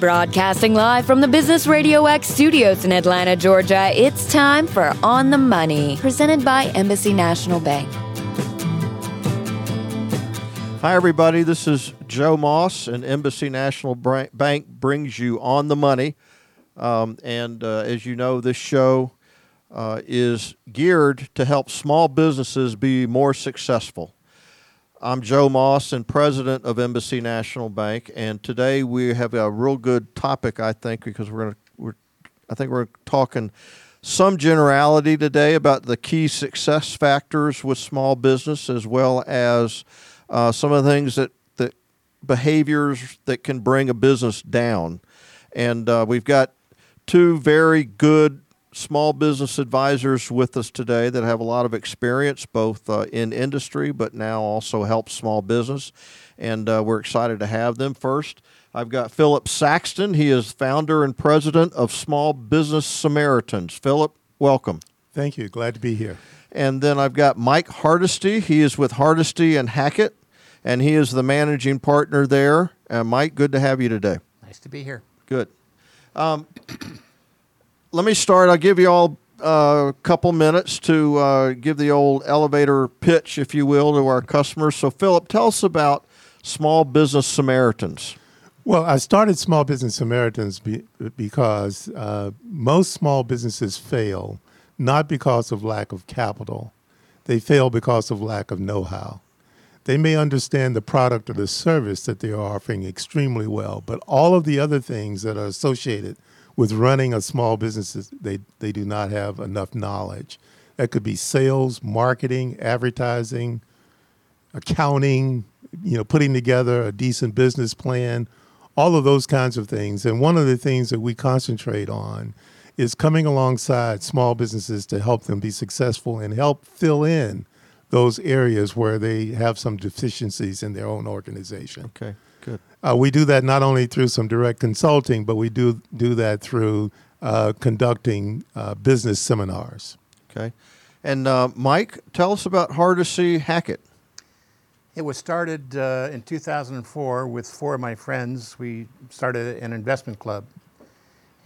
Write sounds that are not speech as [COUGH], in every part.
Broadcasting live from the Business Radio X studios in Atlanta, Georgia, it's time for On the Money, presented by Embassy National Bank. Hi, everybody. This is Joe Moss, and Embassy National Bank brings you On the Money. Um, and uh, as you know, this show uh, is geared to help small businesses be more successful. I'm Joe Moss and president of Embassy National Bank, and today we have a real good topic, I think, because we're going to, we're, I think we're talking some generality today about the key success factors with small business, as well as uh, some of the things that, that behaviors that can bring a business down. And uh, we've got two very good small business advisors with us today that have a lot of experience both uh, in industry but now also help small business. And uh, we're excited to have them. First, I've got Philip Saxton. He is founder and president of Small Business Samaritans. Philip, welcome. Thank you. Glad to be here. And then I've got Mike Hardesty. He is with Hardesty and Hackett, and he is the managing partner there. And Mike, good to have you today. Nice to be here. Good. Um, let me start. I'll give you all uh, a couple minutes to uh, give the old elevator pitch, if you will, to our customers. So, Philip, tell us about Small Business Samaritans. Well, I started Small Business Samaritans be, because uh, most small businesses fail not because of lack of capital, they fail because of lack of know how. They may understand the product or the service that they are offering extremely well, but all of the other things that are associated with running a small business, they, they do not have enough knowledge. That could be sales, marketing, advertising, accounting, you know, putting together a decent business plan, all of those kinds of things. And one of the things that we concentrate on is coming alongside small businesses to help them be successful and help fill in those areas where they have some deficiencies in their own organization. Okay. Good. Uh, we do that not only through some direct consulting, but we do do that through uh, conducting uh, business seminars. Okay. And uh, Mike, tell us about Hardesty Hackett. It was started uh, in 2004 with four of my friends. We started an investment club.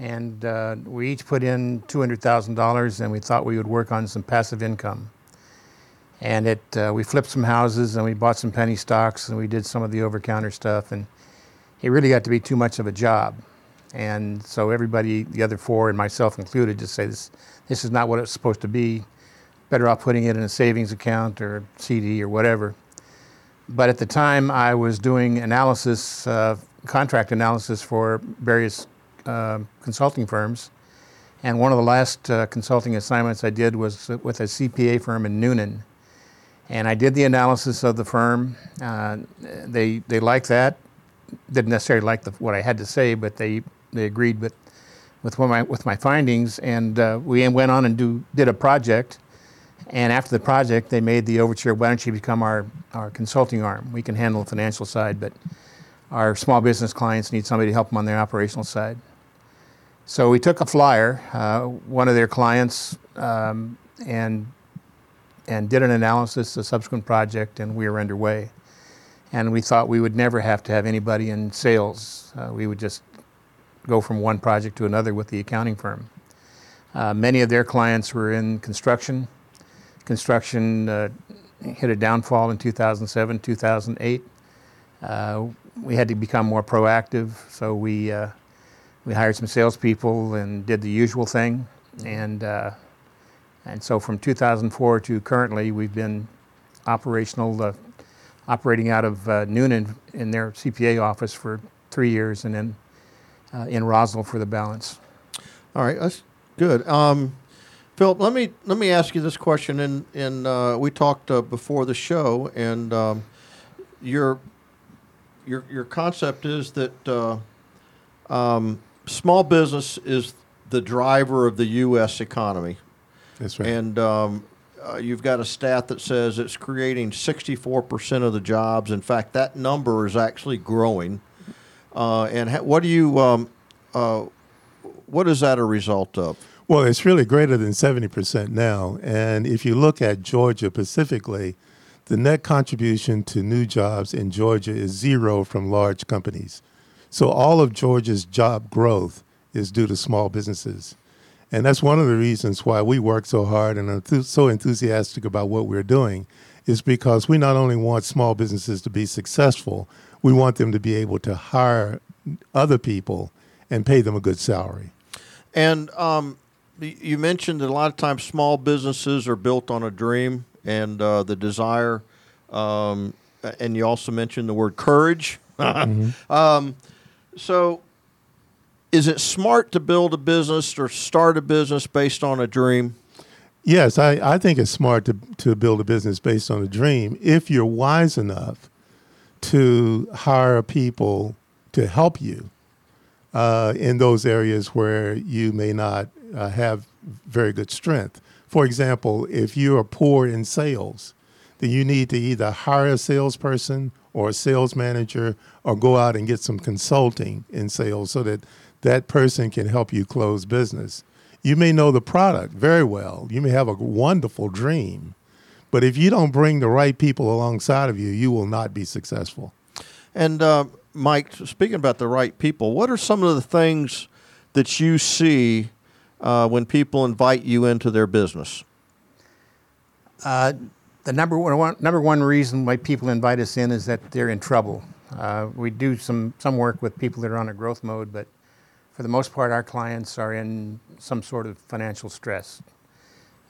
And uh, we each put in $200,000 and we thought we would work on some passive income. And it, uh, we flipped some houses and we bought some penny stocks and we did some of the over counter stuff. And it really got to be too much of a job. And so everybody, the other four and myself included, just say this, this is not what it's supposed to be. Better off putting it in a savings account or CD or whatever. But at the time, I was doing analysis, uh, contract analysis for various uh, consulting firms. And one of the last uh, consulting assignments I did was with a CPA firm in Newnan. And I did the analysis of the firm. Uh, they they liked that. Didn't necessarily like the, what I had to say, but they they agreed with with my with my findings. And uh, we went on and do did a project. And after the project, they made the overture. Why don't you become our our consulting arm? We can handle the financial side, but our small business clients need somebody to help them on their operational side. So we took a flyer, uh, one of their clients, um, and and did an analysis, a subsequent project, and we were underway. And we thought we would never have to have anybody in sales. Uh, we would just go from one project to another with the accounting firm. Uh, many of their clients were in construction. Construction uh, hit a downfall in 2007, 2008. Uh, we had to become more proactive, so we uh, we hired some salespeople and did the usual thing, and uh, and so from 2004 to currently, we've been operational, operating out of uh, Newnan in their CPA office for three years, and then uh, in Roswell for the balance. All right, that's good. Um, Philip, let me let me ask you this question. And and uh, we talked uh, before the show, and um, your your your concept is that uh, um, small business is the driver of the U.S. economy. That's right. And um, uh, you've got a stat that says it's creating 64% of the jobs. In fact, that number is actually growing. Uh, and ha- what do you, um, uh, what is that a result of? Well, it's really greater than 70% now. And if you look at Georgia specifically, the net contribution to new jobs in Georgia is zero from large companies. So all of Georgia's job growth is due to small businesses. And that's one of the reasons why we work so hard and are so enthusiastic about what we're doing is because we not only want small businesses to be successful, we want them to be able to hire other people and pay them a good salary. And um, you mentioned that a lot of times small businesses are built on a dream and uh, the desire, um, and you also mentioned the word courage. [LAUGHS] mm-hmm. um, so, is it smart to build a business or start a business based on a dream? Yes, I, I think it's smart to, to build a business based on a dream if you're wise enough to hire people to help you uh, in those areas where you may not uh, have very good strength. For example, if you are poor in sales, then you need to either hire a salesperson or a sales manager or go out and get some consulting in sales so that that person can help you close business. You may know the product very well. You may have a wonderful dream. But if you don't bring the right people alongside of you, you will not be successful. And uh, Mike, speaking about the right people, what are some of the things that you see uh, when people invite you into their business? Uh, the number one, number one reason why people invite us in is that they're in trouble. Uh, we do some, some work with people that are on a growth mode, but for the most part, our clients are in some sort of financial stress.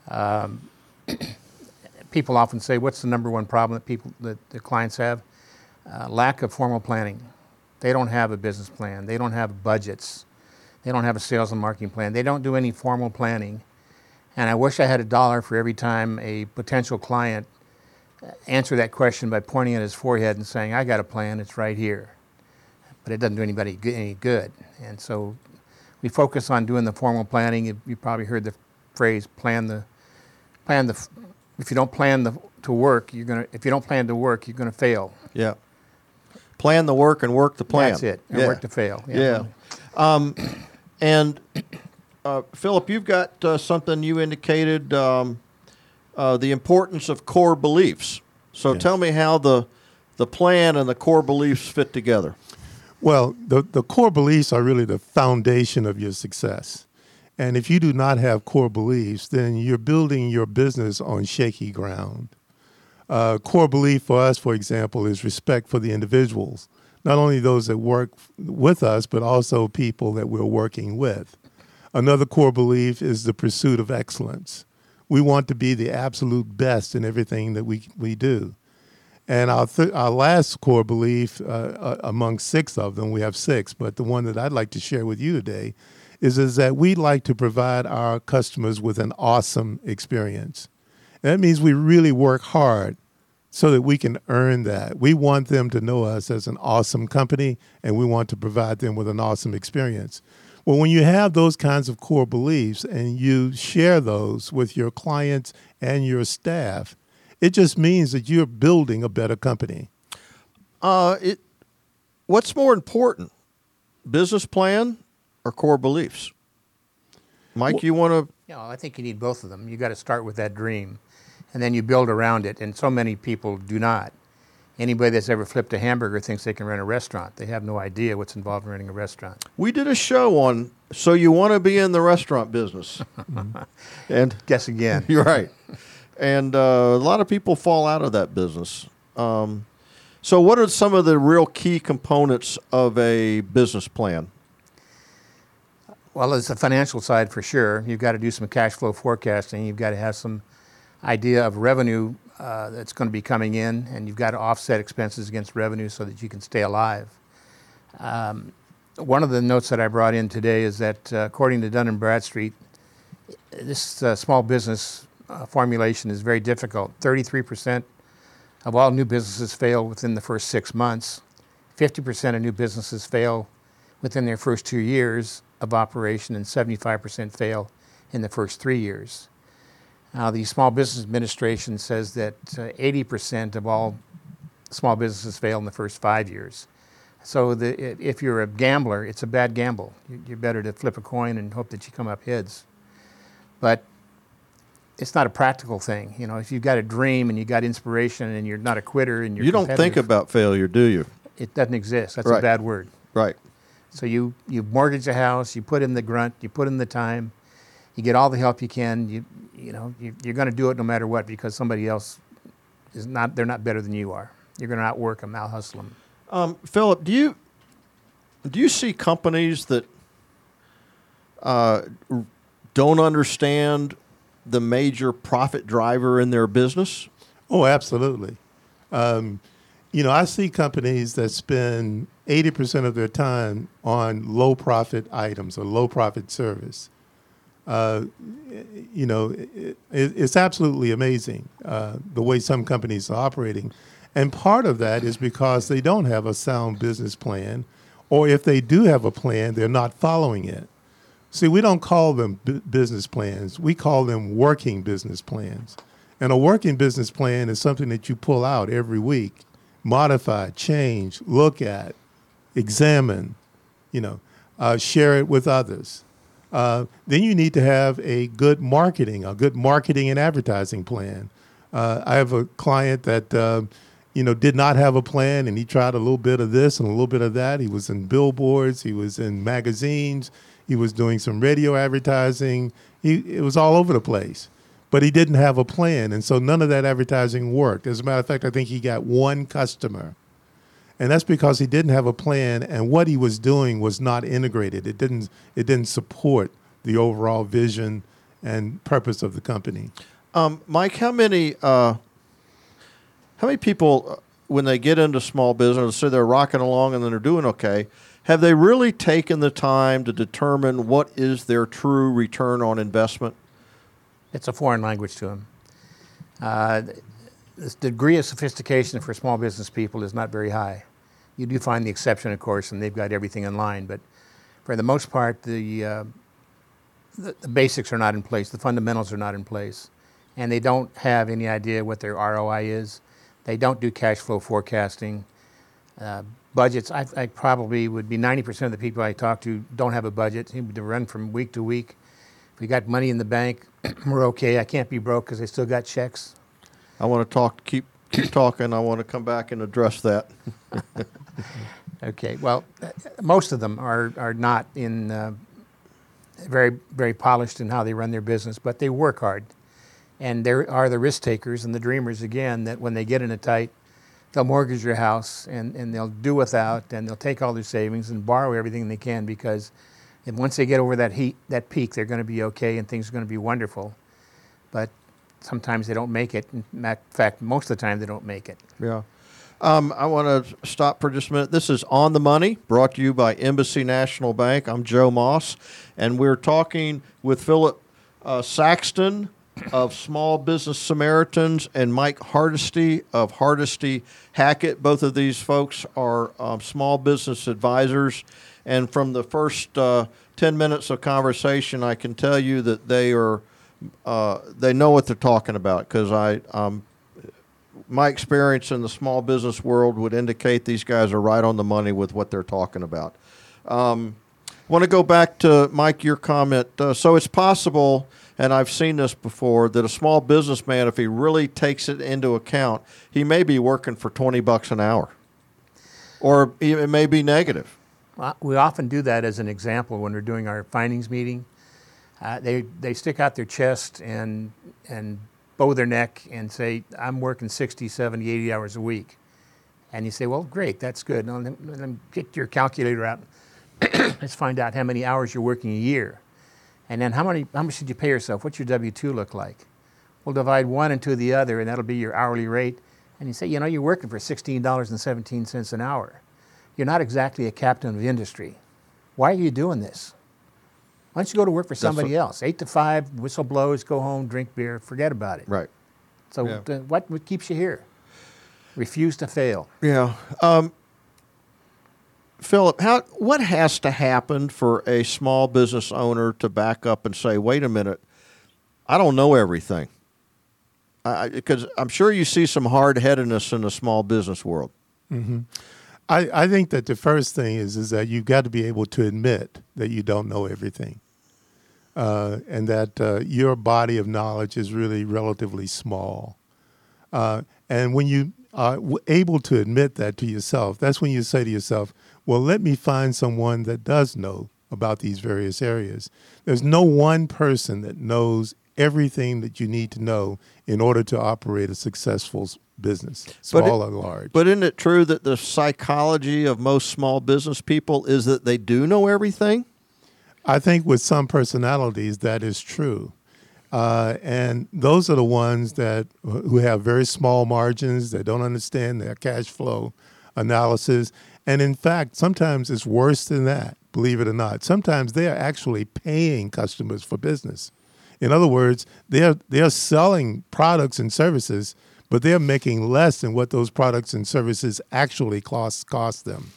Um, [CLEARS THROAT] people often say, "What's the number one problem that people that the clients have?" Uh, lack of formal planning. They don't have a business plan. They don't have budgets. They don't have a sales and marketing plan. They don't do any formal planning. And I wish I had a dollar for every time a potential client uh, answered that question by pointing at his forehead and saying, "I got a plan. It's right here." But it doesn't do anybody any good. And so we focus on doing the formal planning. You probably heard the phrase plan the plan the if you don't plan the, to work, you're gonna if you don't plan to work, you're gonna fail. Yeah. Plan the work and work the plan. That's it. And yeah. work to fail. Yeah. yeah. Um, and uh, Philip, you've got uh, something you indicated um, uh, the importance of core beliefs. So yes. tell me how the the plan and the core beliefs fit together. Well, the, the core beliefs are really the foundation of your success. And if you do not have core beliefs, then you're building your business on shaky ground. Uh, core belief for us, for example, is respect for the individuals, not only those that work with us, but also people that we're working with. Another core belief is the pursuit of excellence. We want to be the absolute best in everything that we, we do. And our, th- our last core belief, uh, uh, among six of them, we have six, but the one that I'd like to share with you today is, is that we like to provide our customers with an awesome experience. And that means we really work hard so that we can earn that. We want them to know us as an awesome company, and we want to provide them with an awesome experience. Well, when you have those kinds of core beliefs and you share those with your clients and your staff, it just means that you're building a better company. Uh, it, what's more important, business plan or core beliefs? Mike, well, you want to? Yeah, I think you need both of them. You got to start with that dream, and then you build around it. And so many people do not. Anybody that's ever flipped a hamburger thinks they can run a restaurant. They have no idea what's involved in running a restaurant. We did a show on so you want to be in the restaurant business, [LAUGHS] and guess again. [LAUGHS] You're right and uh, a lot of people fall out of that business. Um, so, what are some of the real key components of a business plan? Well, it's the financial side for sure. You've got to do some cash flow forecasting. You've got to have some idea of revenue uh, that's going to be coming in, and you've got to offset expenses against revenue so that you can stay alive. Um, one of the notes that I brought in today is that, uh, according to Dun and Bradstreet, this uh, small business uh, formulation is very difficult. 33% of all new businesses fail within the first six months. 50% of new businesses fail within their first two years of operation, and 75% fail in the first three years. Now, the Small Business Administration says that uh, 80% of all small businesses fail in the first five years. So, the, if you're a gambler, it's a bad gamble. You're better to flip a coin and hope that you come up heads. But it's not a practical thing. You know, if you've got a dream and you got inspiration and you're not a quitter and you're you don't think about failure, do you? It doesn't exist. That's right. a bad word. Right. So you, you mortgage a house, you put in the grunt, you put in the time, you get all the help you can. You, you know, you, you're going to do it no matter what because somebody else is not, they're not better than you are. You're going to outwork them, out hustle them. Um, Philip, do you do you see companies that uh, don't understand the major profit driver in their business? Oh, absolutely. Um, you know, I see companies that spend 80% of their time on low profit items or low profit service. Uh, you know, it, it's absolutely amazing uh, the way some companies are operating. And part of that is because they don't have a sound business plan, or if they do have a plan, they're not following it. See, we don't call them b- business plans, we call them working business plans. And a working business plan is something that you pull out every week, modify, change, look at, examine, you know, uh, share it with others. Uh, then you need to have a good marketing, a good marketing and advertising plan. Uh, I have a client that uh, you know did not have a plan, and he tried a little bit of this and a little bit of that. He was in billboards, he was in magazines, he was doing some radio advertising. He it was all over the place, but he didn't have a plan, and so none of that advertising worked. As a matter of fact, I think he got one customer and that's because he didn't have a plan and what he was doing was not integrated it didn't it didn't support the overall vision and purpose of the company um, mike how many uh, how many people uh, when they get into small business say they're rocking along and then they're doing okay have they really taken the time to determine what is their true return on investment it's a foreign language to them uh, the degree of sophistication for small business people is not very high you do find the exception, of course, and they've got everything in line. But for the most part, the, uh, the, the basics are not in place. The fundamentals are not in place, and they don't have any idea what their ROI is. They don't do cash flow forecasting. Uh, budgets, I, I, probably would be 90% of the people I talk to don't have a budget. Seem to run from week to week. If we got money in the bank, [CLEARS THROAT] we're okay. I can't be broke because I still got checks. I want to talk, keep keep talking. I want to come back and address that. [LAUGHS] okay. Well, most of them are are not in uh, very very polished in how they run their business, but they work hard, and there are the risk takers and the dreamers again that when they get in a tight, they'll mortgage your house and, and they'll do without and they'll take all their savings and borrow everything they can because and once they get over that heat that peak, they're going to be okay and things are going to be wonderful. But sometimes they don't make it. In fact, most of the time they don't make it. Yeah. Um, I want to stop for just a minute. This is On the Money, brought to you by Embassy National Bank. I'm Joe Moss, and we're talking with Philip uh, Saxton of Small Business Samaritans and Mike Hardesty of Hardesty Hackett. Both of these folks are um, small business advisors. And from the first uh, 10 minutes of conversation, I can tell you that they are uh, they know what they're talking about because I, um, my experience in the small business world would indicate these guys are right on the money with what they're talking about. Um, want to go back to Mike your comment. Uh, so it's possible, and I've seen this before, that a small businessman, if he really takes it into account, he may be working for twenty bucks an hour, or it may be negative. We often do that as an example when we're doing our findings meeting uh, they, they stick out their chest and, and bow their neck and say, I'm working 60, 70, 80 hours a week. And you say, well, great, that's good. Now, then, then get your calculator out. [COUGHS] Let's find out how many hours you're working a year. And then how, many, how much did you pay yourself? What's your W 2 look like? We'll divide one into the other, and that'll be your hourly rate. And you say, you know, you're working for $16.17 an hour. You're not exactly a captain of industry. Why are you doing this? Why don't you go to work for somebody what, else? Eight to five, whistle blows, go home, drink beer, forget about it. Right. So yeah. what, what keeps you here? Refuse to fail. Yeah. Um, Philip, how what has to happen for a small business owner to back up and say, "Wait a minute, I don't know everything," because I'm sure you see some hard headedness in the small business world. Mm-hmm. I, I think that the first thing is is that you've got to be able to admit that you don't know everything uh, and that uh, your body of knowledge is really relatively small. Uh, and when you are able to admit that to yourself, that's when you say to yourself, well, let me find someone that does know about these various areas. There's no one person that knows everything that you need to know in order to operate a successful business, But it- small or large. But isn't it true that the psychology of most small business people is that they do know everything? I think with some personalities that is true. Uh, and those are the ones that who have very small margins, that don't understand their cash flow analysis. And in fact, sometimes it's worse than that, believe it or not. Sometimes they are actually paying customers for business. In other words, they're they're selling products and services, but they're making less than what those products and services actually cost cost them.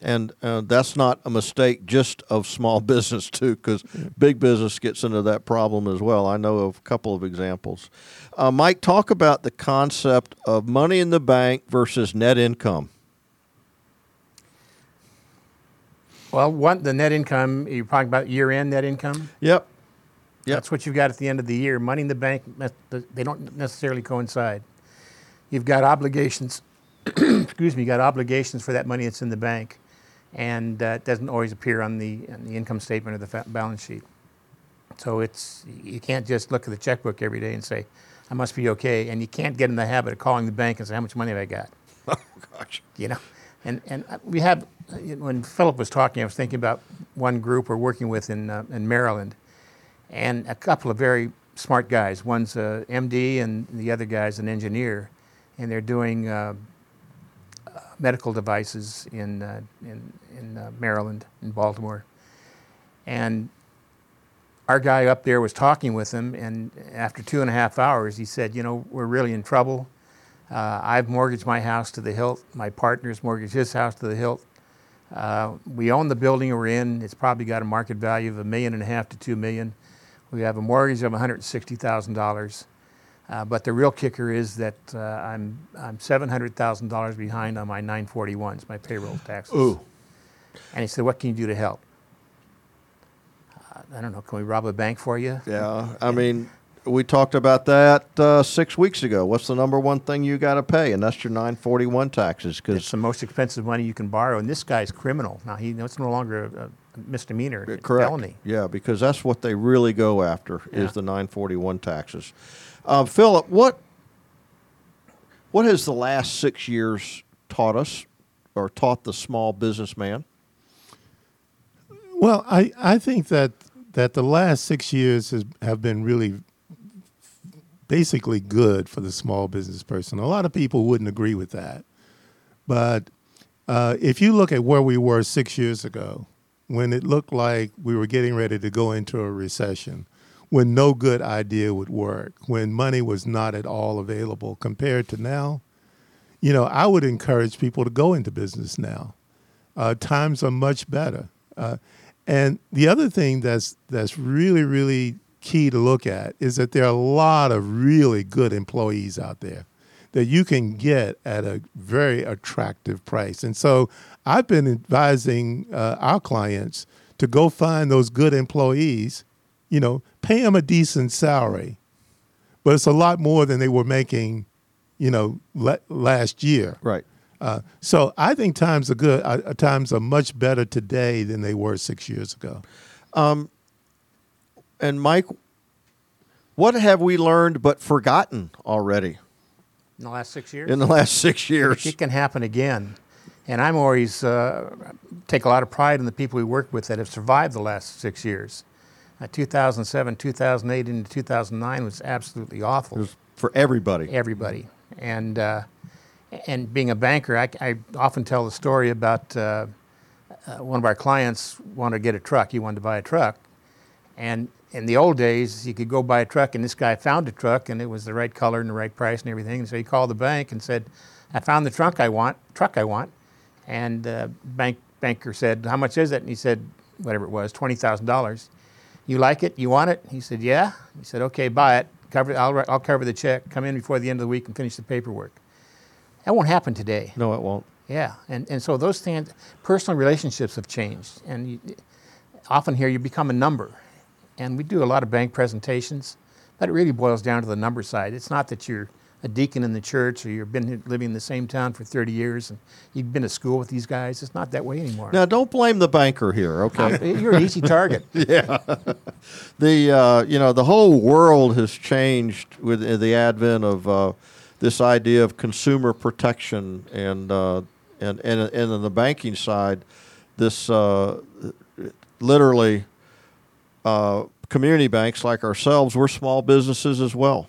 And uh, that's not a mistake just of small [LAUGHS] business too, because big business gets into that problem as well. I know of a couple of examples. Uh, Mike, talk about the concept of money in the bank versus net income. Well, one, the net income, you're talking about year-end net income? Yep. Yep. That's what you've got at the end of the year. Money in the bank, they don't necessarily coincide. You've got obligations, [CLEARS THROAT] excuse me, You've got obligations for that money that's in the bank, and uh, it doesn't always appear on the, on the income statement or the fa- balance sheet. So it's, you can't just look at the checkbook every day and say, I must be okay, and you can't get in the habit of calling the bank and say, how much money have I got? [LAUGHS] Oh gosh. you know and and uh, we have when philip was talking i was thinking about one group we're working with in uh, in maryland and a couple of very smart guys one's a md and the other guy's an engineer and they're doing uh, uh, medical devices in uh, in in uh, maryland in baltimore and our guy up there was talking with him and after two and a half hours he said you know we're really in trouble uh, I've mortgaged my house to the hilt. My partner's mortgaged his house to the hilt. Uh, we own the building we're in. It's probably got a market value of a million and a half to two million. We have a mortgage of $160,000. Uh, but the real kicker is that uh, I'm, I'm $700,000 behind on my 941s, my payroll taxes. Ooh. And he said, What can you do to help? Uh, I don't know. Can we rob a bank for you? Yeah. I mean, we talked about that uh, six weeks ago. What's the number one thing you got to pay? And that's your 941 taxes. Cause It's the most expensive money you can borrow. And this guy's criminal. Now, he, it's no longer a, a misdemeanor, it's correct. felony. Yeah, because that's what they really go after Yeah. is the 941 taxes. Uh, Philip, what what has the last six years taught us, or taught the small businessman? Well, I, I think that that the last six years has, have been really basically good for the small business person. A lot of people wouldn't agree with that, but uh, if you look at where we were six years ago, when it looked like we were getting ready to go into a recession, when no good idea would work, when money was not at all available compared to now, you know, I would encourage people to go into business now. Uh, times are much better. Uh, and the other thing that's that's really really key to look at is that there are a lot of really good employees out there that you can get at a very attractive price. And so I've been advising uh, our clients to go find those good employees, you know, pay them a decent salary, but it's a lot more than they were making, you know, le- last year. Right. Uh, so I think times are good. Uh, times are much better today than they were six years ago. And Mike, what have we learned but forgotten already In the last six years? in the last six years? it can happen again. And I'm always uh, take a lot of pride in the people we work with that have survived the last six years. Uh, 2007, 2008, into 2009 was absolutely awful. It was for everybody. everybody. And uh, and being a banker, I, I often tell the story about uh, uh, one of our clients wanted to get a truck. He wanted to buy a truck, and in the old days, you could go buy a truck, and this guy found a truck, and it was the right color and the right price and everything. And so he called the bank and said, "I found the truck I want, truck I want." And the bank banker said, "How much is it?" And he said, "Whatever it was, twenty thousand dollars." You like it? You want it? He said, "Yeah." He said, "Okay, buy it. Cover. I'll I'll cover the check. Come in before the end of the week and finish the paperwork." That won't happen today. No, it won't. Yeah, and, and so those things, personal relationships have changed, and you, often here you become a number, and we do a lot of bank presentations, but it really boils down to the number side. It's not that you're a deacon in the church or you've been living in the same town for 30 years and you've been to school with these guys. It's not that way anymore. Now, don't blame the banker here, okay? [LAUGHS] You're an easy target. [LAUGHS] yeah. The uh, you know the whole world has changed with the advent of uh, this idea of consumer protection and uh, and and and on the banking side, this uh, literally uh, community banks like ourselves, we're small businesses as well.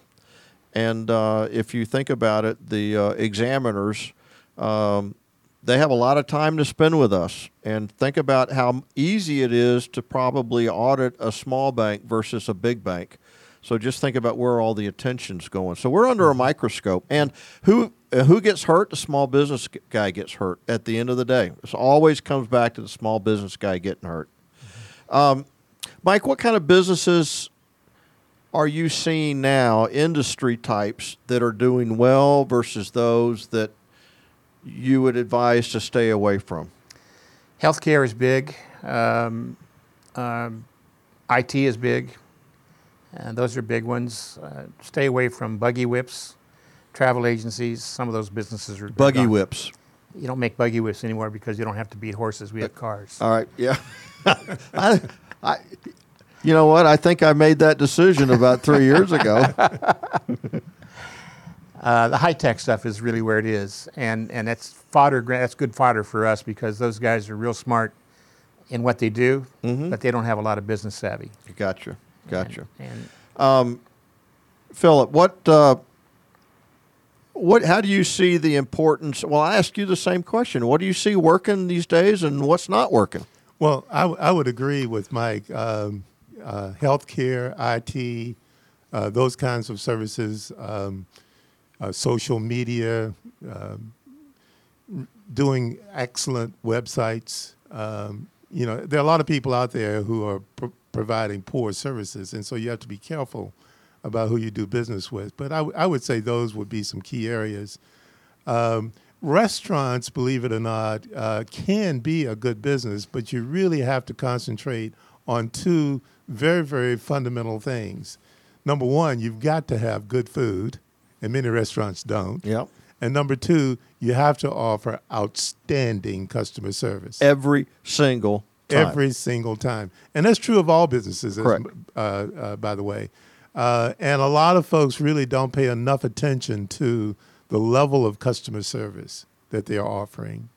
And uh, if you think about it, the uh, examiners, um, they have a lot of time to spend with us. And think about how easy it is to probably audit a small bank versus a big bank. So just think about where all the attention's going. So we're under a microscope. And who who gets hurt? The small business guy gets hurt at the end of the day. It always comes back to the small business guy getting hurt. Um, Mike, what kind of businesses are you seeing now, industry types that are doing well versus those that you would advise to stay away from? Healthcare is big. Um, um, IT is big. And those are big ones. Uh, stay away from buggy whips, travel agencies. Some of those businesses are buggy gone. whips. You don't make buggy whips anymore because you don't have to beat horses. We have cars. All right. Yeah. [LAUGHS] I, I, you know what? I think I made that decision about three years ago. [LAUGHS] uh, the high tech stuff is really where it is, and and that's fodder. That's good fodder for us because those guys are real smart in what they do, mm-hmm. but they don't have a lot of business savvy. Gotcha. Gotcha. And, and um, Philip, what? Uh, what? How do you see the importance? Well, I ask you the same question. What do you see working these days, and what's not working? Well, I, w- I would agree with Mike. Um, uh, healthcare, IT, uh, those kinds of services, um, uh, social media, um, doing excellent websites. Um, you know, there are a lot of people out there who are providing poor services, and so you have to be careful about who you do business with. But I, w- I would say those would be some key areas. Um, restaurants, believe it or not, uh, can be a good business, but you really have to concentrate on two very, very fundamental things. Number one, you've got to have good food, and many restaurants don't. Yep. And number two, you have to offer outstanding customer service every single time. Every single time, and that's true of all businesses. Correct. Uh, uh, by the way, uh, and a lot of folks really don't pay enough attention to the level of customer service that they are offering,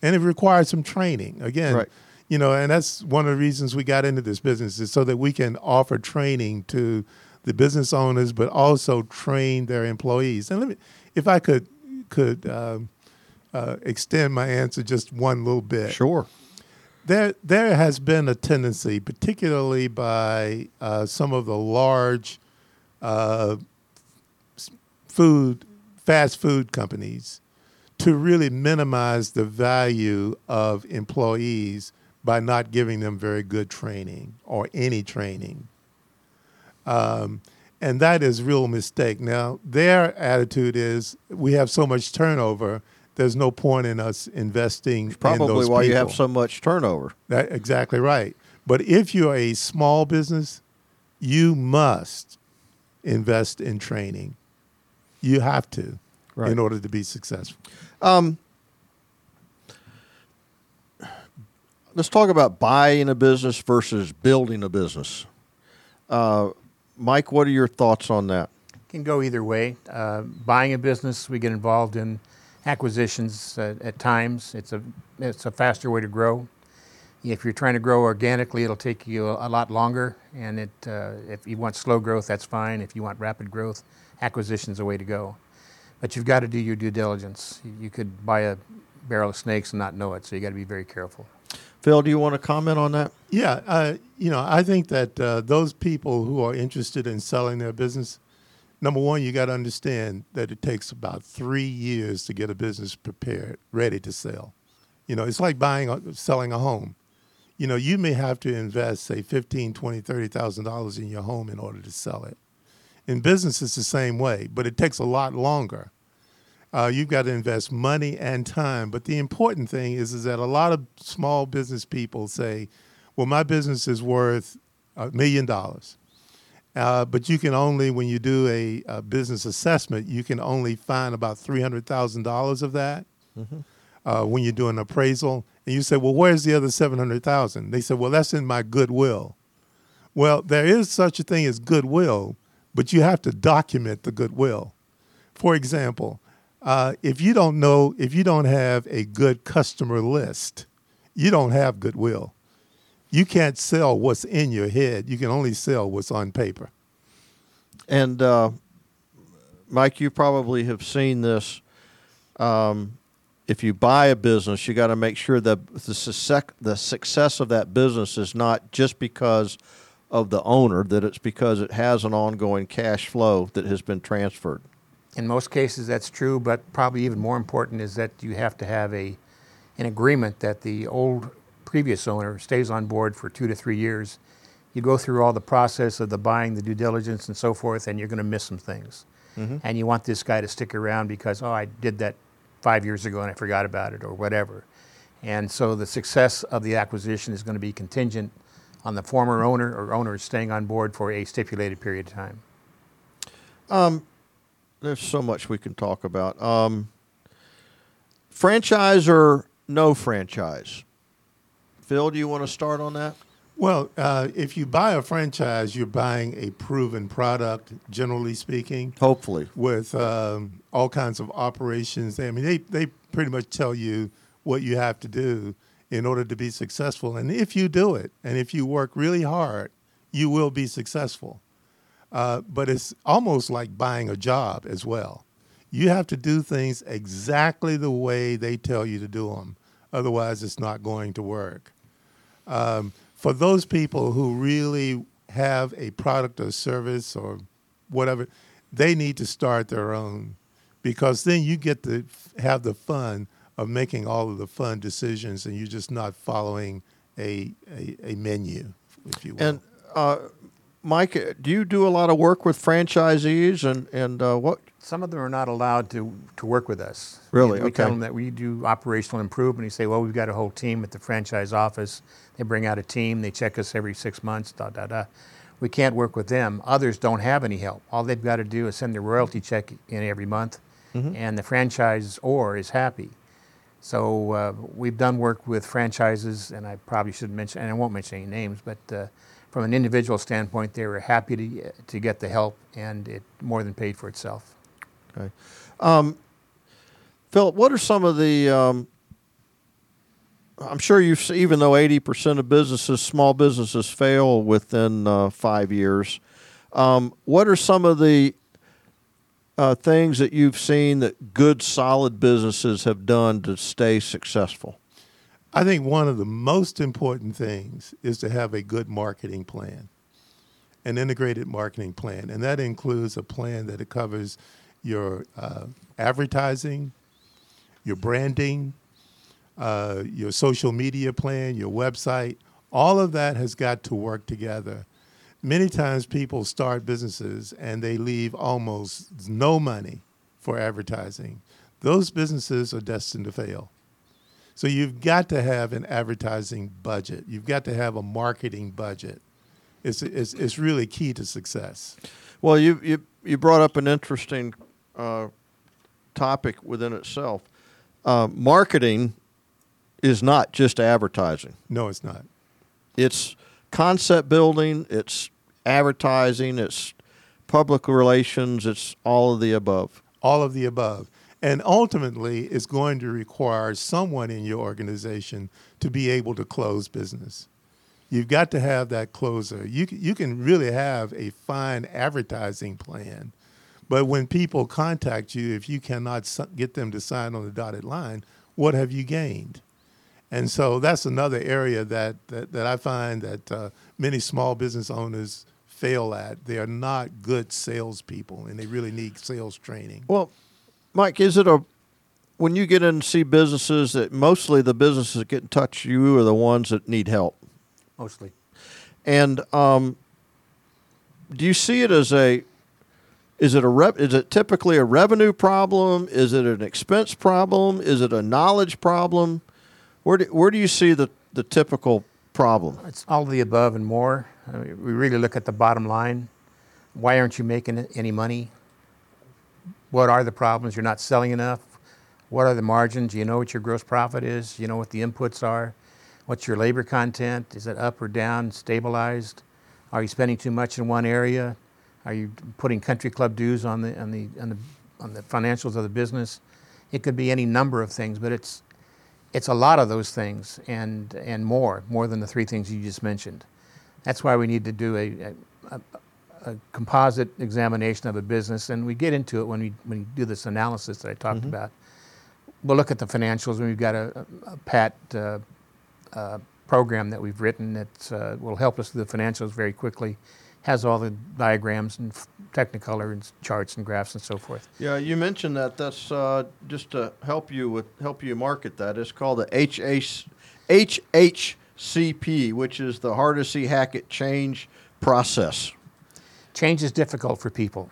and it requires some training. Again, right you know, and that's one of the reasons we got into this business is so that we can offer training to the business owners, but also train their employees. And let me, if I could, could um, uh, extend my answer just one little bit. Sure. There, there has been a tendency, particularly by uh, some of the large uh, food, fast food companies, to really minimize the value of employees by not giving them very good training or any training. Um, and that is real mistake. Now, their attitude is we have so much turnover, there's no point in us investing it's probably in those why people. you have so much turnover. That, exactly right. But if you're a small business, you must invest in training. You have to right. in order to be successful. Um, let's talk about buying a business versus building a business. Uh, Mike, what are your thoughts on that? Can go either way. Uh, buying a business, we get involved in acquisitions uh, at times. It's a it's a faster way to grow. If you're trying to grow organically, it'll take you a, a lot longer. And it uh, if you want slow growth, that's fine. If you want rapid growth, acquisition's a way to go. But you've got to do your due diligence. You could buy a barrel of snakes and not know it, so you got to be very careful. Phil, do you want to comment on that? Yeah, uh, you know, I think that uh, those people who are interested in selling their business, number one, you got to understand that it takes about three years to get a business prepared, ready to sell. You know, it's like buying, a, selling a home. You know, you may have to invest, say, fifteen, twenty, thirty thousand dollars in your home in order to sell it. In business, it's the same way, but it takes a lot longer uh, you've got to invest money and time. But the important thing is, is that a lot of small business people say, well, my business is worth a million dollars. Uh, but you can only, when you do a, a business assessment, you can only find about three hundred thousand dollars of that. Uh, when you do an appraisal, and you say, "Well, where's the other seven hundred thousand? They say, "Well, that's in my goodwill." Well, there is such a thing as goodwill, but you have to document the goodwill. For example, uh, if you don't know, if you don't have a good customer list, you don't have goodwill. You can't sell what's in your head. You can only sell what's on paper. And uh, Mike, you probably have seen this. Um, if you buy a business, you got to make sure that the success, the success of that business is not just because of the owner, that it's because it has an ongoing cash flow that has been transferred. In most cases, that's true, but probably even more important is that you have to have a, an agreement that the old previous owner stays on board for two to three years. You go through all the process of the buying, the due diligence, and so forth, and you're going to miss some things. Mm-hmm. And you want this guy to stick around because, oh, I did that five years ago and I forgot about it or whatever. And so the success of the acquisition is going to be contingent on the former owner or owners staying on board for a stipulated period of time. There's so much we can talk about. Um, franchise or no franchise? Phil, do you want to start on that? Well, uh, if you buy a franchise, you're buying a proven product, generally speaking. Hopefully. with um, all kinds of operations. I mean, they, they pretty much tell you what you have to do in order to be successful. And if you do it, and if you work really hard, you will be successful. Uh, but it's almost like buying a job as well. You have to do things exactly the way they tell you to do them. Otherwise, it's not going to work. Um, for those people who really have a product or service or whatever, they need to start their own because then you get to have the fun of making all of the fun decisions and you're just not following a, a, a menu, if you will. And uh, Mike, uh, do you do a lot of work with franchisees and and uh, what? Some of them are not allowed to, to work with us. Really? And we tell them that we do operational improvement. You say, well, we've got a whole team at the franchise office. They bring out a team. They check us every six months. Da da da. We can't work with them. Others don't have any help. All they've got to do is send their royalty check in every month, and the franchisor is happy. So uh, we've done work with franchises, and I probably should mention, and I won't mention any names, but uh, from an individual standpoint, they were happy to, to get the help, and it more than paid for itself. Okay. Um, Philip, what are some of the? Um, I'm sure you've se- even though 80% of businesses, small businesses, fail within uh, five years. Um, what are some of the uh, things that you've seen that good, solid businesses have done to stay successful? I think one of the most important things is to have a good marketing plan, an integrated marketing plan. And that includes a plan that covers your uh, advertising, your branding, uh, your social media plan, your website. All of that has got to work together. Many times people start businesses and they leave almost no money for advertising. Those businesses are destined to fail. So you've got to have an advertising budget. You've got to have a marketing budget. It's, it's, it's really key to success. Well, you you you brought up an interesting uh, topic within itself. Uh, marketing is not just advertising. No, it's not. It's concept building. It's advertising. It's public relations. It's all of the above. All of the above. And ultimately, it's going to require someone in your organization to be able to close business. You've got to have that closer. You, you can really have a fine advertising plan, but when people contact you, if you cannot get them to sign on the dotted line, what have you gained? And so that's another area that, that, that I find that uh, many small business owners fail at. They are not good salespeople, and they really need sales training. Well, Mike, is it a when you get in and see businesses that mostly the businesses that get in touch with you are the ones that need help, Mostly. and um, do you see it as a is it a rep, is it typically a revenue problem? Is it an expense problem? Is it a knowledge problem? Where do, where do you see the, the typical problem? It's all of the above and more. I mean, we really look at the bottom line. why aren't you making any money? What are the problems? You're not selling enough. What are the margins? Do you know what your gross profit is? Do you know what the inputs are? What's your labor content? Is it up or down, stabilized? Are you spending too much in one area? Are you putting country club dues on the, on the, on the, on the financials of the business? It could be any number of things, but it's, it's a lot of those things and, and more, more than the three things you just mentioned. That's why we need to do a, a, a composite examination of a business, and we get into it when we, when we do this analysis that I talked Mm-hmm. about. We'll look at the financials, and we've got a, a, a PAT uh, uh, program that we've written that uh, will help us do the financials very quickly. Has all the diagrams and technicolor and charts and graphs and so forth. Yeah, you mentioned that. That's uh, just to help you with help you market that. It's called the HH, HHCP, which is the Hardesty Hackett Change Process. Change is difficult for people.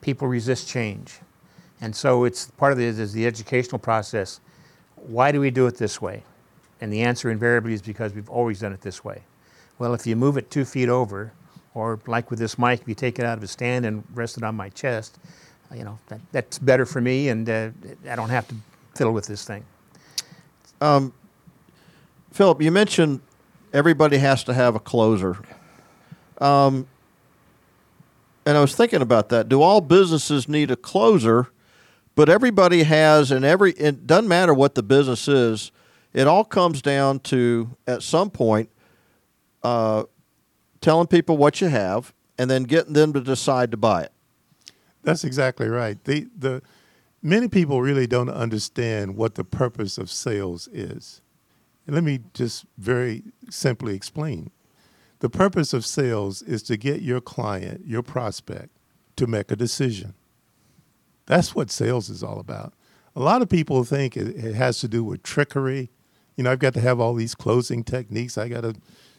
People resist change. And so it's part of it is the educational process. Why do we do it this way? And the answer invariably is because we've always done it this way. Well, if you move it two feet over, or like with this mic, if you take it out of a stand and rest it on my chest, you know, that, that's better for me and uh, I don't have to fiddle with this thing. Philip, you mentioned everybody has to have a closer. Um, and I was thinking about that. Do all businesses need a closer? But everybody has, and every it doesn't matter what the business is. It all comes down to at some point uh, telling people what you have, and then getting them to decide to buy it. That's exactly right. The the many people really don't understand what the purpose of sales is. Let me just very simply explain. The purpose of sales is to get your client, your prospect, to make a decision. That's what sales is all about. A lot of people think it, has to do with trickery. You know, I've got to have all these closing techniques. I got to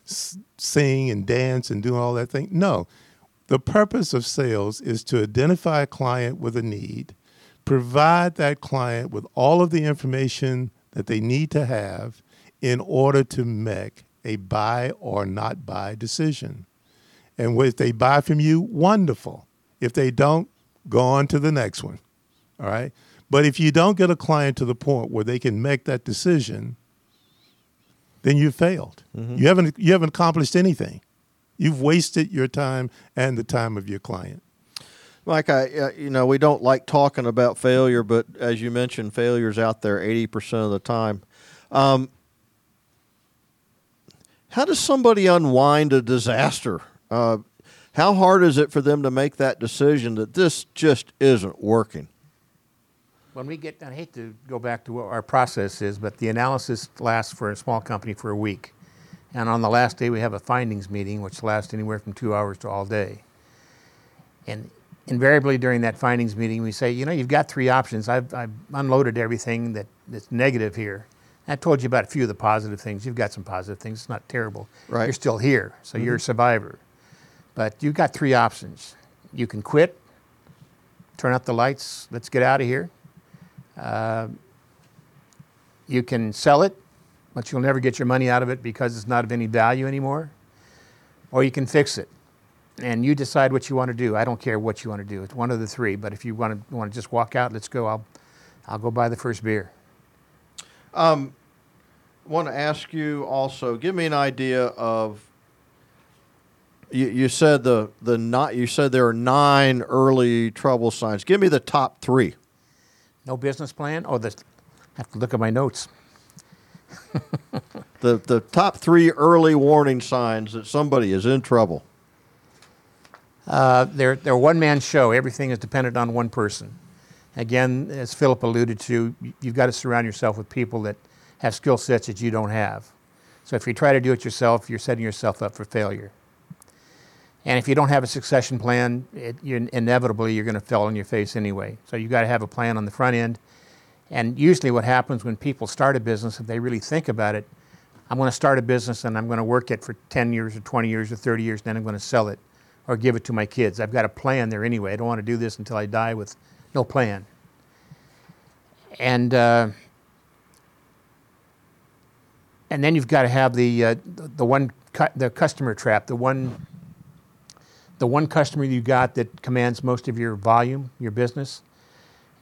sing and dance and do all that thing. No, the purpose of sales is to identify a client with a need, provide that client with all of the information that they need to have in order to make a buy or not buy decision. And if they buy from you, wonderful. If they don't, go on to the next one. All right. But if you don't get a client to the point where they can make that decision, then you failed. You haven't you haven't accomplished anything. You've wasted your time and the time of your client. Like I, uh, you know, we don't like talking about failure, but as you mentioned, failure's out there eighty percent of the time. Um, how does somebody unwind a disaster? Uh, how hard is it for them to make that decision that this just isn't working? When we get, I hate to go back to what our process is, but the analysis lasts for a small company for a week. And on the last day, we have a findings meeting, which lasts anywhere from two hours to all day. And invariably during that findings meeting, we say, you know, you've got three options. I've, I've unloaded everything that, that's negative here. I told you about a few of the positive things. You've got some positive things. It's not terrible. Right. You're still here, so you're a survivor. But you've got three options. You can quit, turn out the lights, let's get out of here. Uh, you can sell it, but you'll never get your money out of it because it's not of any value anymore. Or you can fix it. And you decide what you want to do. I don't care what you want to do. It's one of the three. But if you want to want to just walk out, let's go. I'll, I'll go buy the first beer. Want to ask you also. Give me an idea of. You, you said the the not. You said there are nine early trouble signs. Give me the top three. No business plan. Oh, the, I have to look at my notes. [LAUGHS] The the top three early warning signs that somebody is in trouble. Uh, they're, they're one man show. Everything is dependent on one person. Again, as Philip alluded to, you've got to surround yourself with people that have skill sets that you don't have. So if you try to do it yourself, you're setting yourself up for failure. And if you don't have a succession plan, it, you inevitably you're going to fall on your face anyway. So you've got to have a plan on the front end. And usually, what happens when people start a business, if they really think about it, I'm going to start a business and I'm going to work it for 10 years or 20 years or 30 years, then I'm going to sell it or give it to my kids. I've got a plan there anyway. I don't want to do this until I die with no plan. And uh, and then you've got to have the uh, the one cu- the customer trap, the one the one customer you got that commands most of your volume, your business.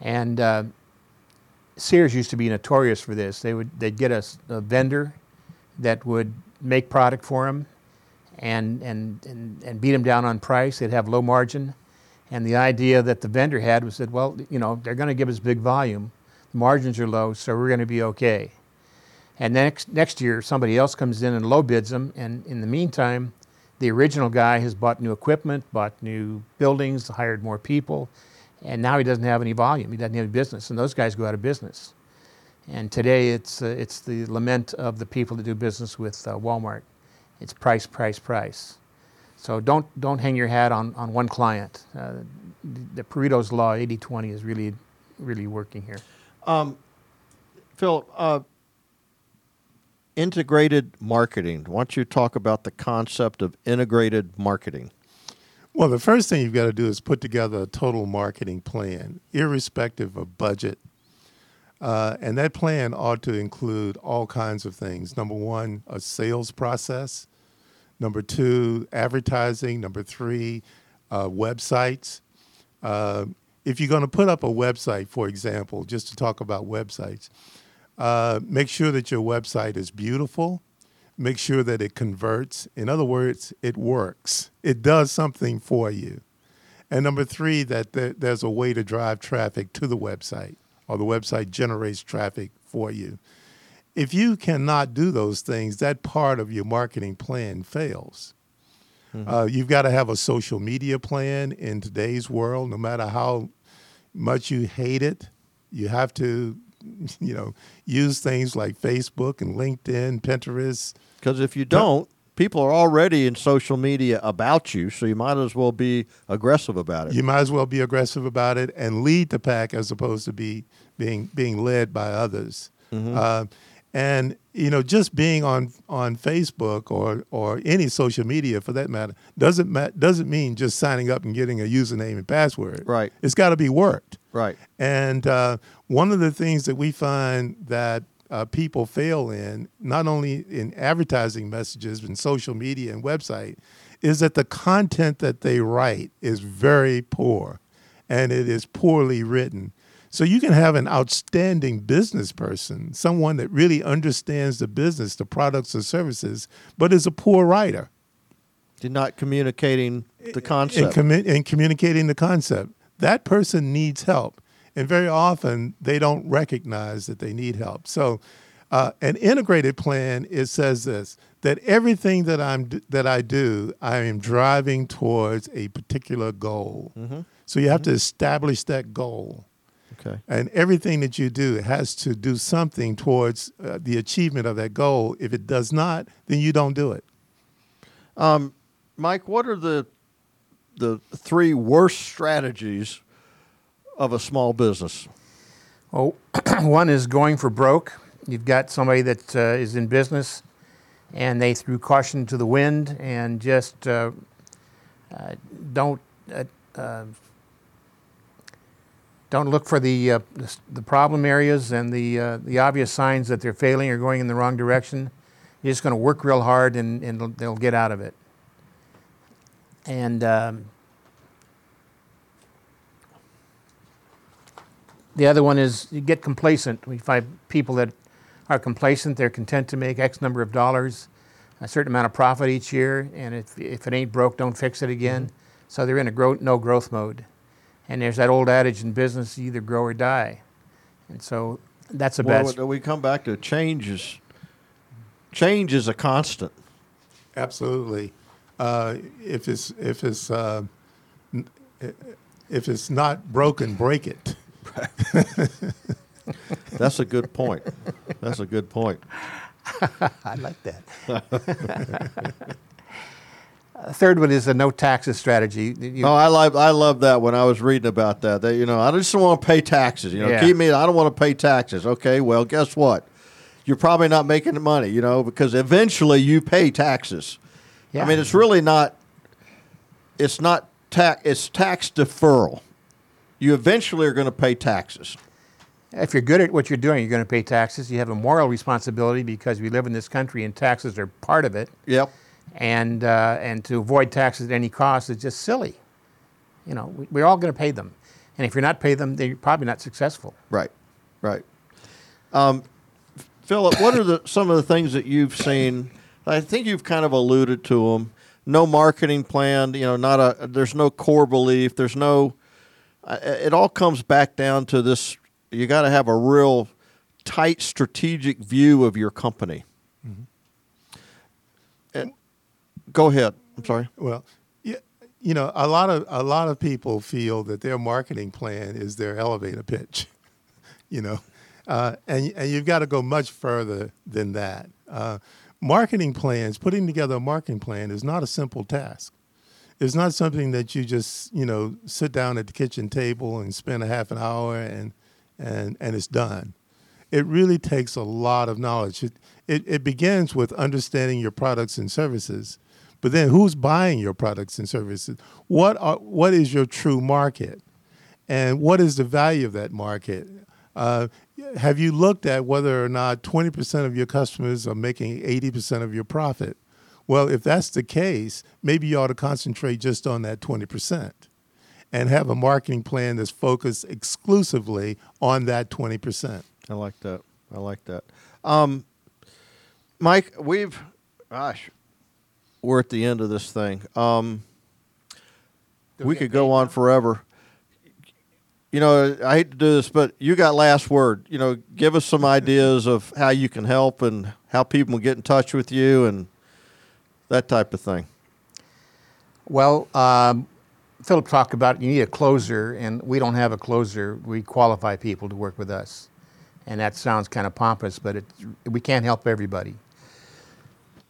And uh, Sears used to be notorious for this. They would they'd get a, a vendor that would make product for them and, and, and, and beat them down on price. They'd have low margin. And the idea that the vendor had was that, well, you know, they're going to give us big volume. The margins are low, so we're going to be okay. And next, next year, somebody else comes in and low bids them. And in the meantime, the original guy has bought new equipment, bought new buildings, hired more people, and now he doesn't have any volume. He doesn't have any business, and those guys go out of business. And today, it's uh, it's the lament of the people that do business with uh, Walmart. It's price, price, price. So don't don't hang your hat on, on one client. Uh, the Pareto's law, 80-20, is really really working here. Um, Philip, uh, integrated marketing. Why don't you talk about the concept of integrated marketing? Well, the first thing you've got to do is put together a total marketing plan, irrespective of budget. Uh, and that plan ought to include all kinds of things. Number one, a sales process. Number two, advertising. Number three, uh, websites. Uh, if you're going to put up a website, for example, just to talk about websites, uh, make sure that your website is beautiful. Make sure that it converts. In other words, it works. It does something for you. And number three, that there's a way to drive traffic to the website, or the website generates traffic for you. If you cannot do those things, that part of your marketing plan fails. Mm-hmm. Uh, you've got to have a social media plan in today's world, no matter how much you hate it. You have to [LAUGHS] you know, use things like Facebook and LinkedIn, Pinterest. Because if you don't, people are already in social media about you, so you might as well be aggressive about it. You might as well be aggressive about it and lead the pack as opposed to be being being led by others. Mm-hmm. Uh, and you know, just being on on Facebook or or any social media for that matter doesn't ma- doesn't mean just signing up and getting a username and password. Right. It's got to be worked. Right. And uh, one of the things that we find that uh, people fail in, not only in advertising messages and social media and website, is that the content that they write is very poor, and it is poorly written. So you can have an outstanding business person, someone that really understands the business, the products or services, but is a poor writer. You're not communicating the concept. In, in communicating the concept. That person needs help. And very often they don't recognize that they need help. So uh, an integrated plan it says this that everything that I'm that I do, I am driving towards a particular goal. Mm-hmm. So you have mm-hmm. to establish that goal. Okay. And everything that you do has to do something towards uh, the achievement of that goal. If it does not, then you don't do it. Um, Mike, what are the the three worst strategies of a small business? Well, [CLEARS THROAT] one is going for broke. You've got somebody that uh, is in business, and they threw caution to the wind and just uh, uh, don't uh, uh, don't look for the, uh, the, the problem areas and the, the obvious signs that they're failing or going in the wrong direction. You're just going to work real hard and, and they'll get out of it. And um, the other one is you get complacent. We find people that are complacent, they're content to make X number of dollars, a certain amount of profit each year, and if, if it ain't broke, don't fix it again. Mm-hmm. So they're in a grow, no growth mode. And there's that old adage in business: you either grow or die. And so that's a best. well, bad. We come back to changes. Change is a constant. Absolutely. Uh, if it's if it's uh, if it's not broken, break it. [LAUGHS] That's a good point. That's a good point. [LAUGHS] I like that. [LAUGHS] A third one is the no taxes strategy. You, oh, I love I love that when I was reading about that. That you know, I just don't want to pay taxes. You know, yeah. keep me. I don't want to pay taxes. Okay, well, guess what? You're probably not making the money. You know, because eventually you pay taxes. Yeah. I mean, it's really not. It's not tax. It's tax deferral. You eventually are going to pay taxes. If you're good at what you're doing, you're going to pay taxes. You have a moral responsibility because we live in this country and taxes are part of it. Yep and uh, and to avoid taxes at any cost is just silly. You know, we, we're all going to pay them, and if you're not paying them, then you're probably not successful. Right, right. Um, Philip, what are the some of the things that you've seen? I think you've kind of alluded to them. No marketing plan. You know, not a. There's no core belief. There's no. It all comes back down to this. You got to have a real tight strategic view of your company. And- go ahead. I'm sorry. Well, yeah, you know, a lot of a lot of people feel that their marketing plan is their elevator pitch. [LAUGHS] you know, uh, and and you've got to go much further than that. Uh, marketing plans, putting together a marketing plan, is not a simple task. It's not something that you just you know sit down at the kitchen table and spend a half an hour and and and it's done. It really takes a lot of knowledge. It, it, it begins with understanding your products and services, but then who's buying your products and services? What are, what is your true market, and what is the value of that market? Uh, have you looked at whether or not 20% of your customers are making 80% of your profit? Well, if that's the case, maybe you ought to concentrate just on that 20% and have a marketing plan that's focused exclusively on that 20%. I like that. I like that. Um, Mike, we've, gosh, we're at the end of this thing. Um, we we could go on now? forever. You know, I hate to do this, but you got last word. You know, give us some ideas of how you can help and how people can get in touch with you and that type of thing. Well, um, Philip talked about you need a closer, and we don't have a closer. We qualify people to work with us, and that sounds kind of pompous, but it, we can't help everybody.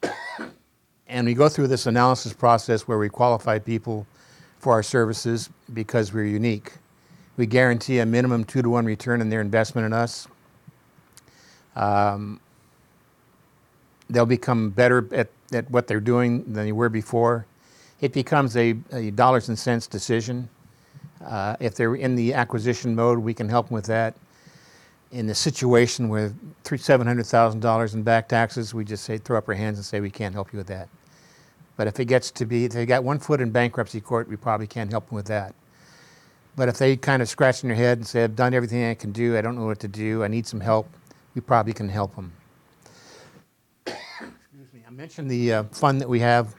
[COUGHS] and we go through this analysis process where we qualify people for our services because we're unique. We guarantee a minimum two to one return on their investment in us. Um, they'll become better at, at what they're doing than they were before. It becomes a, a dollars and cents decision. Uh, if they're in the acquisition mode, we can help them with that. In the situation with three seven hundred thousand dollars in back taxes, we just say throw up our hands and say we can't help you with that. But if it gets to be, if they got one foot in bankruptcy court, we probably can't help them with that. But if they kind of scratch in their head and say, I've done everything I can do, I don't know what to do, I need some help, we probably can help them. Excuse me. I mentioned the uh, fund that we have.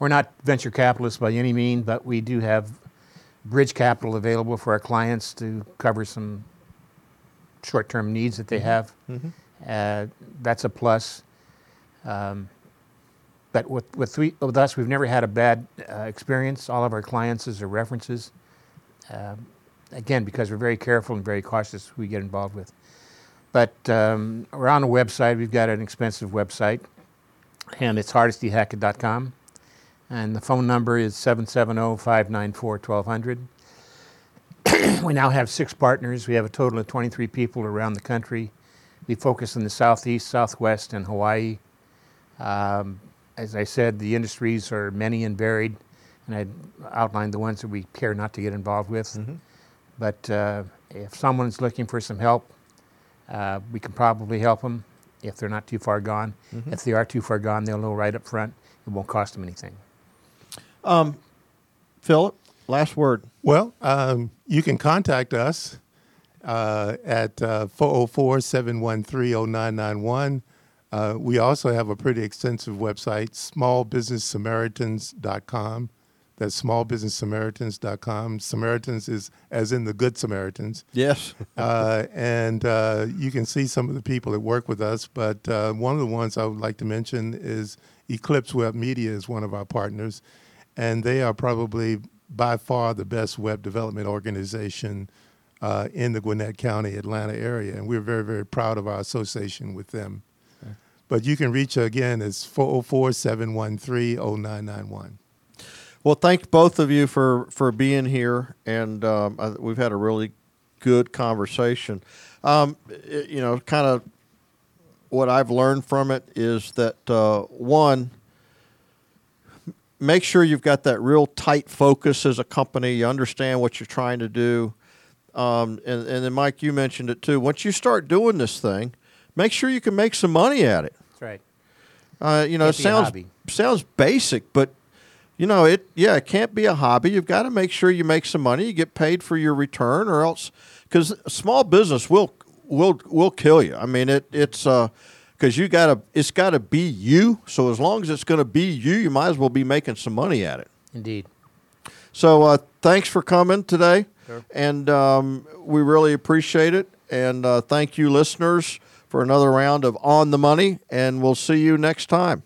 We're not venture capitalists by any means, but we do have bridge capital available for our clients to cover some short-term needs that they have. Uh, that's a plus. Um, but with, with, we, with us, we've never had a bad uh, experience. All of our clients are references. Um, again, because we're very careful and very cautious who we get involved with. But um, we're on a website. We've got an expensive website, and it's hardestyhackett.com. And the phone number is 770 594 1200. [CLEARS THROAT] We now have six partners. We have a total of 23 people around the country. We focus in the southeast, southwest, and Hawaii. Um, as I said, the industries are many and varied, and I outlined the ones that we care not to get involved with. But uh, if someone's looking for some help, uh, we can probably help them if they're not too far gone. If they are too far gone, they'll know right up front. It won't cost them anything. Philip, last word. Well, um, you can contact us uh, at 404 713 0991. Uh, We also have a pretty extensive website, smallbusinesssamaritans.com. That's smallbusinesssamaritans.com. Samaritans is as in the Good Samaritans. Yes. [LAUGHS] uh, and uh, you can see some of the people that work with us. But uh, one of the ones I would like to mention is Eclipse Web Media is one of our partners, and they are probably by far the best web development organization uh, in the Gwinnett County, Atlanta area, and we're very, very proud of our association with them. But you can reach again. It's 404 713 0991. Well, thank both of you for for being here, and um, I, we've had a really good conversation. Um, it- you know, kind of what I've learned from it is that uh, one, make sure you've got that real tight focus as a company. You understand what you're trying to do, um, and and then Mike, you mentioned it too. Once you start doing this thing, make sure you can make some money at it. That's right. Uh, you know, it Can't be a sounds sounds basic, but you know, it yeah, it can't be a hobby. You've got to make sure you make some money, you get paid for your return, or else because small business will will will kill you. I mean, it it's uh because you got to it's got to be you. So as long as it's going to be you, you might as well be making some money at it. Indeed. So uh, thanks for coming today, and um, we really appreciate it. And uh, thank you, listeners, for another round of On the Money. And we'll see you next time.